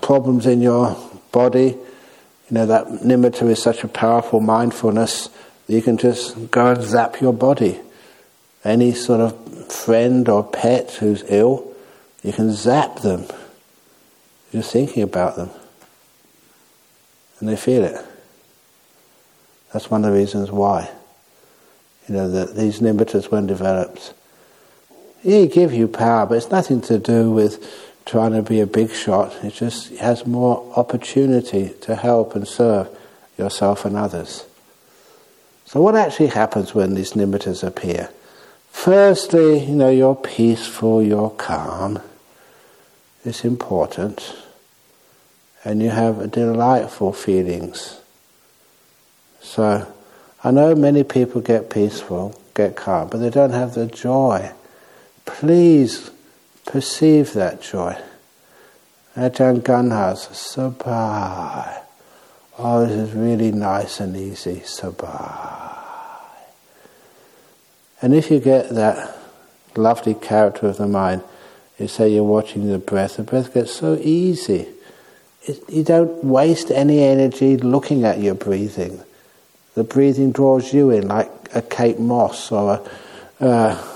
problems in your body, You know, that nimitta is such a powerful mindfulness that you can just go and zap your body. Any sort of friend or pet who's ill, you can zap them. You're thinking about them. And they feel it. That's one of the reasons why. You know, that these nimittas, when developed, they give you power, but it's nothing to do with trying to be a big shot. It just has more opportunity to help and serve yourself and others. So, what actually happens when these nimittas appear? Firstly, you know, you're peaceful, you're calm. It's important. And you have delightful feelings. So, I know many people get peaceful, get calm, but they don't have the joy. Please perceive that joy. Ajahn Ganhas, Sabai. Oh, this is really nice and easy, Sabai. And if you get that lovely character of the mind, you say you're watching the breath, the breath gets so easy. You don't waste any energy looking at your breathing. The breathing draws you in like a Kate Moss or a, uh,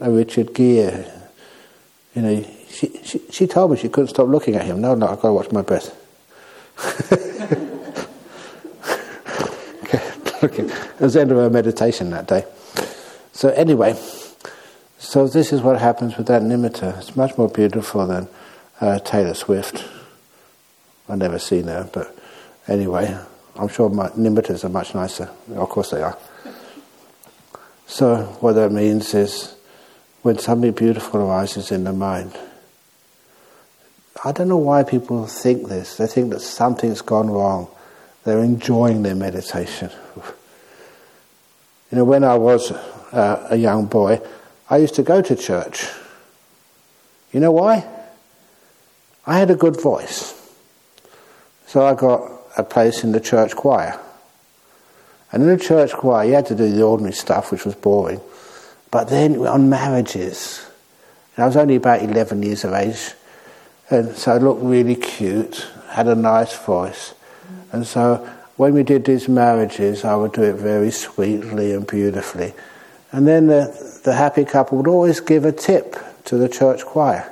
a Richard Gere. You know, she, she, she told me she couldn't stop looking at him. No, no, I've got to watch my breath. *laughs* okay. It was the end of her meditation that day. So anyway, so this is what happens with that nimitta. It's much more beautiful than uh, Taylor Swift. I've never seen her, but anyway, I'm sure my nimittas are much nicer. Of course they are. So what that means is when something beautiful arises in the mind, I don't know why people think this. They think that something's gone wrong. They're enjoying their meditation. You know, when I was uh, a young boy, I used to go to church. You know why? I had a good voice. So I got a place in the church choir. And in the church choir, you had to do the ordinary stuff, which was boring. But then on marriages, I was only about 11 years of age, and so I looked really cute, had a nice voice. And so when we did these marriages, I would do it very sweetly and beautifully. And then the, the happy couple would always give a tip to the church choir.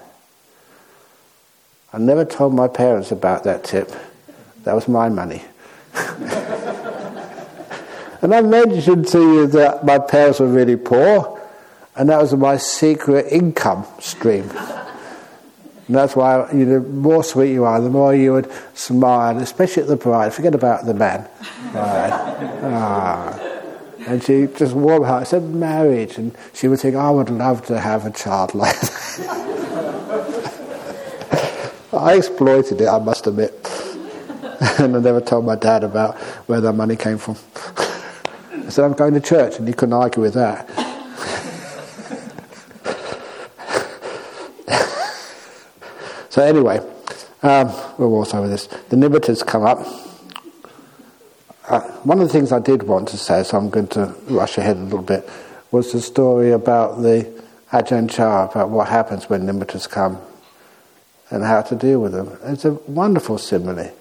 I never told my parents about that tip. That was my money. *laughs* and I mentioned to you that my parents were really poor, and that was my secret income stream. And that's why you know, the more sweet you are, the more you would smile, especially at the bride. Forget about the man. Right. ah. And she just warmed her. I said marriage, and she would think, I would love to have a child like that. *laughs* I exploited it, I must admit. *laughs* and I never told my dad about where that money came from. *laughs* I said, I'm going to church, and he couldn't argue with that. *laughs* so, anyway, um, we'll walk over this. The nimittas come up. Uh, one of the things I did want to say, so I'm going to rush ahead a little bit, was the story about the Ajahn Chah, about what happens when nimittas come and how to deal with them. It's a wonderful simile.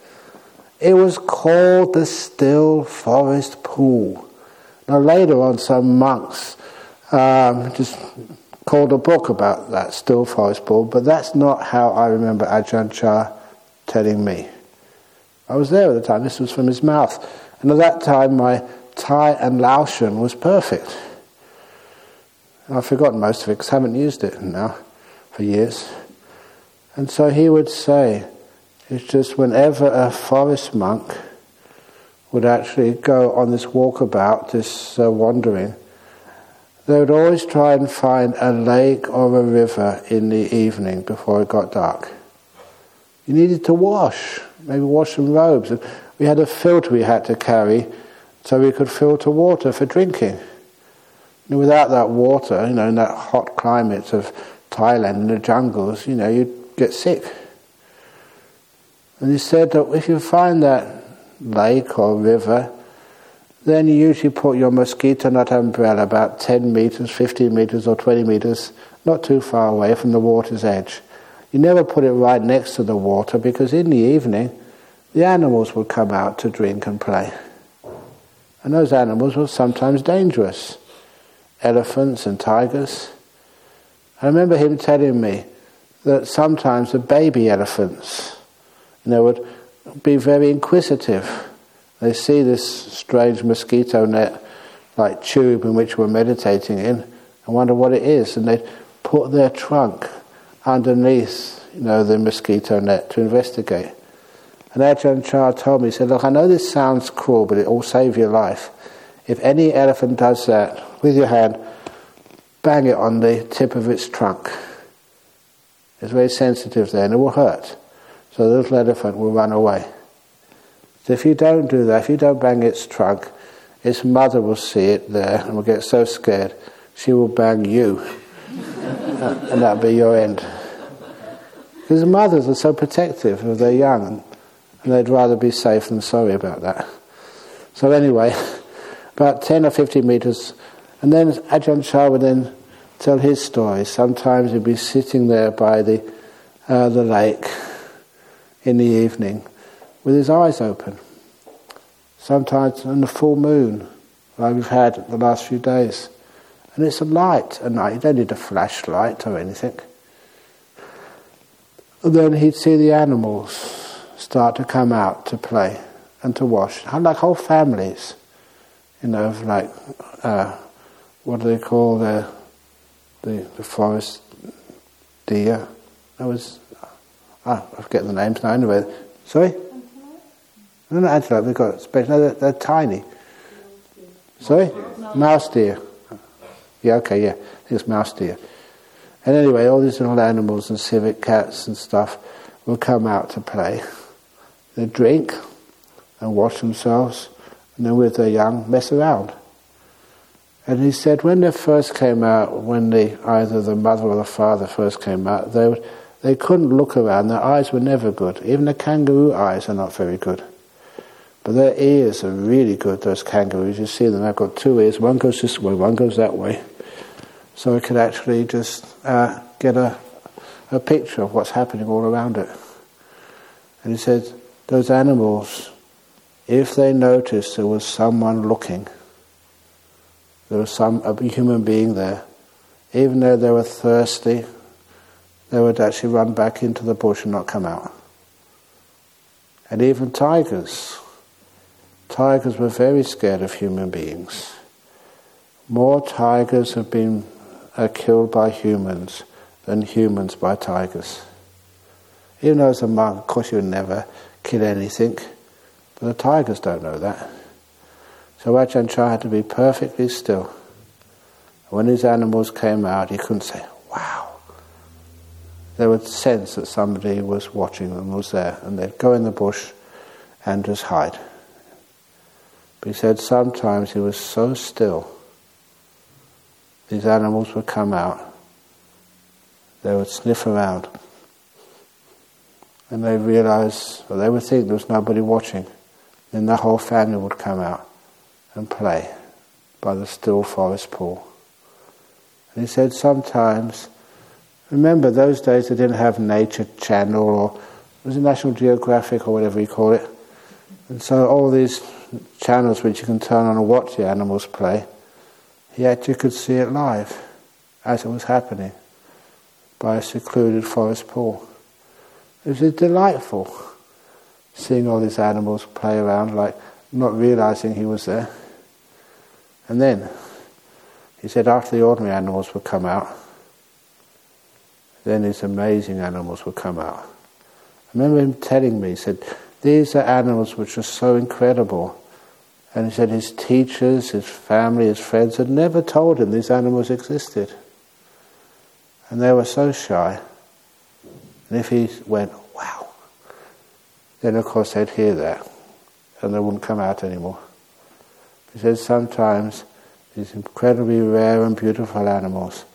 It was called the Still Forest Pool. Now, later on, some monks um, just called a book about that Still Forest Pool, but that's not how I remember Ajahn Chah telling me. I was there at the time, this was from his mouth. And at that time, my Thai and Laotian was perfect. I've forgotten most of it because I haven't used it now for years. And so he would say, it's just whenever a forest monk would actually go on this walkabout, this uh, wandering, they would always try and find a lake or a river in the evening before it got dark. You needed to wash, maybe wash some robes. And we had a filter we had to carry so we could filter water for drinking. And without that water, you know, in that hot climate of Thailand in the jungles, you know, you'd get sick. And he said that if you find that lake or river, then you usually put your mosquito net umbrella about 10 meters, 15 meters, or 20 meters, not too far away from the water's edge. You never put it right next to the water because in the evening, the animals would come out to drink and play. And those animals were sometimes dangerous elephants and tigers. I remember him telling me that sometimes the baby elephants you know, would be very inquisitive. They see this strange mosquito net like tube in which we're meditating in and wonder what it is, and they'd put their trunk underneath, you know, the mosquito net to investigate. And Ajahn Chah told me, he said, Look, I know this sounds cruel, but it will save your life. If any elephant does that with your hand, bang it on the tip of its trunk. It's very sensitive there and it will hurt. So the little elephant will run away. So if you don't do that, if you don't bang its trunk, its mother will see it there and will get so scared she will bang you. *laughs* and that'll be your end. Because mothers are so protective of their young and they'd rather be safe than sorry about that. So anyway, *laughs* about 10 or 15 meters, and then Ajahn Chah would then tell his story. Sometimes he'd be sitting there by the, uh, the lake in the evening with his eyes open. Sometimes in the full moon, like we've had the last few days. And it's a light at night, you don't need a flashlight or anything. And then he'd see the animals start to come out to play and to wash, like whole families, you know, of like uh, what do they call the the, the forest deer? That was ah, I forget the names now. Anyway, sorry. No, antelope. They've got special. No, they're, they're tiny. Sorry, mouse deer. Yeah, okay, yeah, it's mouse deer. And anyway, all these little animals and civet cats and stuff will come out to play. They drink and wash themselves, and then with their young mess around. And he said when they first came out, when the, either the mother or the father first came out, they, they couldn't look around. Their eyes were never good. Even the kangaroo eyes are not very good. But their ears are really good, those kangaroos. You see them, they've got two ears. One goes this way, one goes that way. So I could actually just uh, get a, a picture of what's happening all around it. And he said, those animals, if they noticed there was someone looking, there was some a human being there, even though they were thirsty, they would actually run back into the bush and not come out. And even tigers, tigers were very scared of human beings. More tigers have been uh, killed by humans than humans by tigers. Even though as a monk, of course, you never kill anything. But the tigers don't know that. So Ajahn Chah had to be perfectly still. When these animals came out, he couldn't say, wow. They would sense that somebody was watching them, was there, and they'd go in the bush and just hide. But he said sometimes he was so still, these animals would come out, they would sniff around, and they realize, or they would think there was nobody watching. Then the whole family would come out and play by the still forest pool. And he said sometimes, remember those days they didn't have Nature Channel or it was a National Geographic or whatever you call it. And so all these channels which you can turn on and watch the animals play, yet you could see it live as it was happening by a secluded forest pool. It was delightful seeing all these animals play around, like not realizing he was there. And then he said, after the ordinary animals would come out, then these amazing animals would come out. I remember him telling me, he said, these are animals which are so incredible. And he said his teachers, his family, his friends had never told him these animals existed. And they were so shy. And if he went, wow, then of course they'd hear that and they wouldn't come out anymore. He said sometimes these incredibly rare and beautiful animals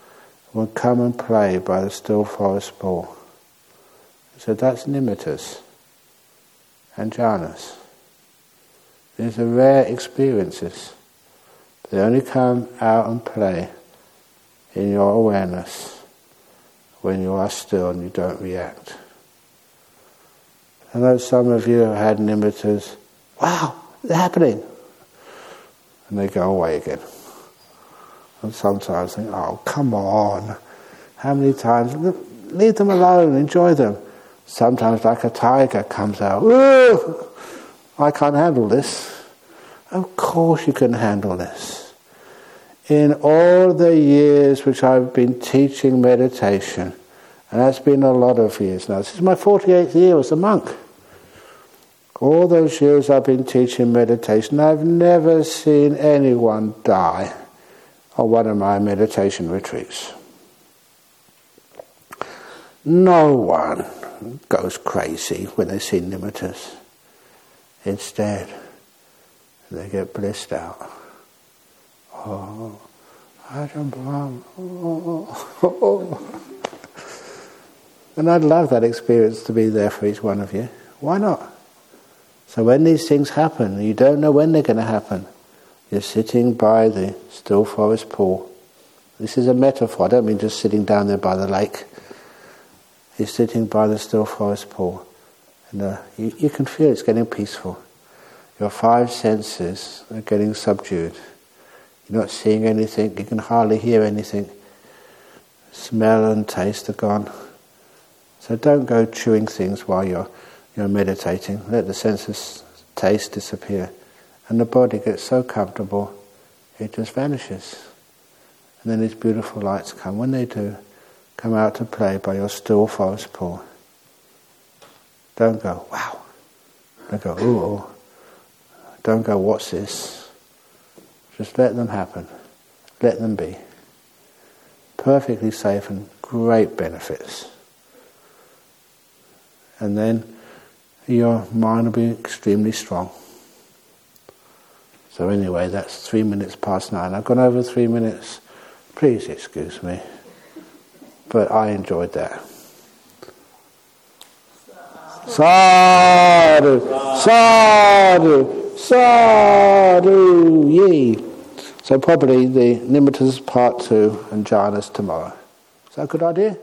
would come and play by the still forest pool. Said that's nimittas and jhanas. These are rare experiences. They only come out and play in your awareness when you are still and you don't react. I know some of you have had nimittas. Wow, they're happening. And they go away again. And sometimes think, oh, come on. How many times? Leave them alone, enjoy them. Sometimes, like a tiger comes out, I can't handle this. Of course, you can handle this. In all the years which I've been teaching meditation, and that's been a lot of years now, this is my 48th year as a monk. All those years I've been teaching meditation, I've never seen anyone die on one of my meditation retreats. No one goes crazy when they see nimittas. Instead, they get blissed out. Oh, Ajahn Brahm. Oh, oh, oh. And I'd love that experience to be there for each one of you. Why not? So when these things happen, you don't know when they're going to happen. You're sitting by the still forest pool. This is a metaphor. I don't mean just sitting down there by the lake. You're sitting by the still forest pool. And uh, you, you can feel it's getting peaceful. Your five senses are getting subdued. You're not seeing anything. You can hardly hear anything. Smell and taste are gone. So don't go chewing things while you're you're meditating, let the sense of taste disappear, and the body gets so comfortable it just vanishes. And then these beautiful lights come. When they do, come out to play by your still forest pool. Don't go, wow. Don't go, ooh. Oh. Don't go, what's this? Just let them happen. Let them be. Perfectly safe and great benefits. And then your mind will be extremely strong. So, anyway, that's three minutes past nine. I've gone over three minutes. Please excuse me. But I enjoyed that. Sadhu, sadhu, sadhu, ye. So probably the Nimittas part two and jhanas tomorrow. Is that a good idea?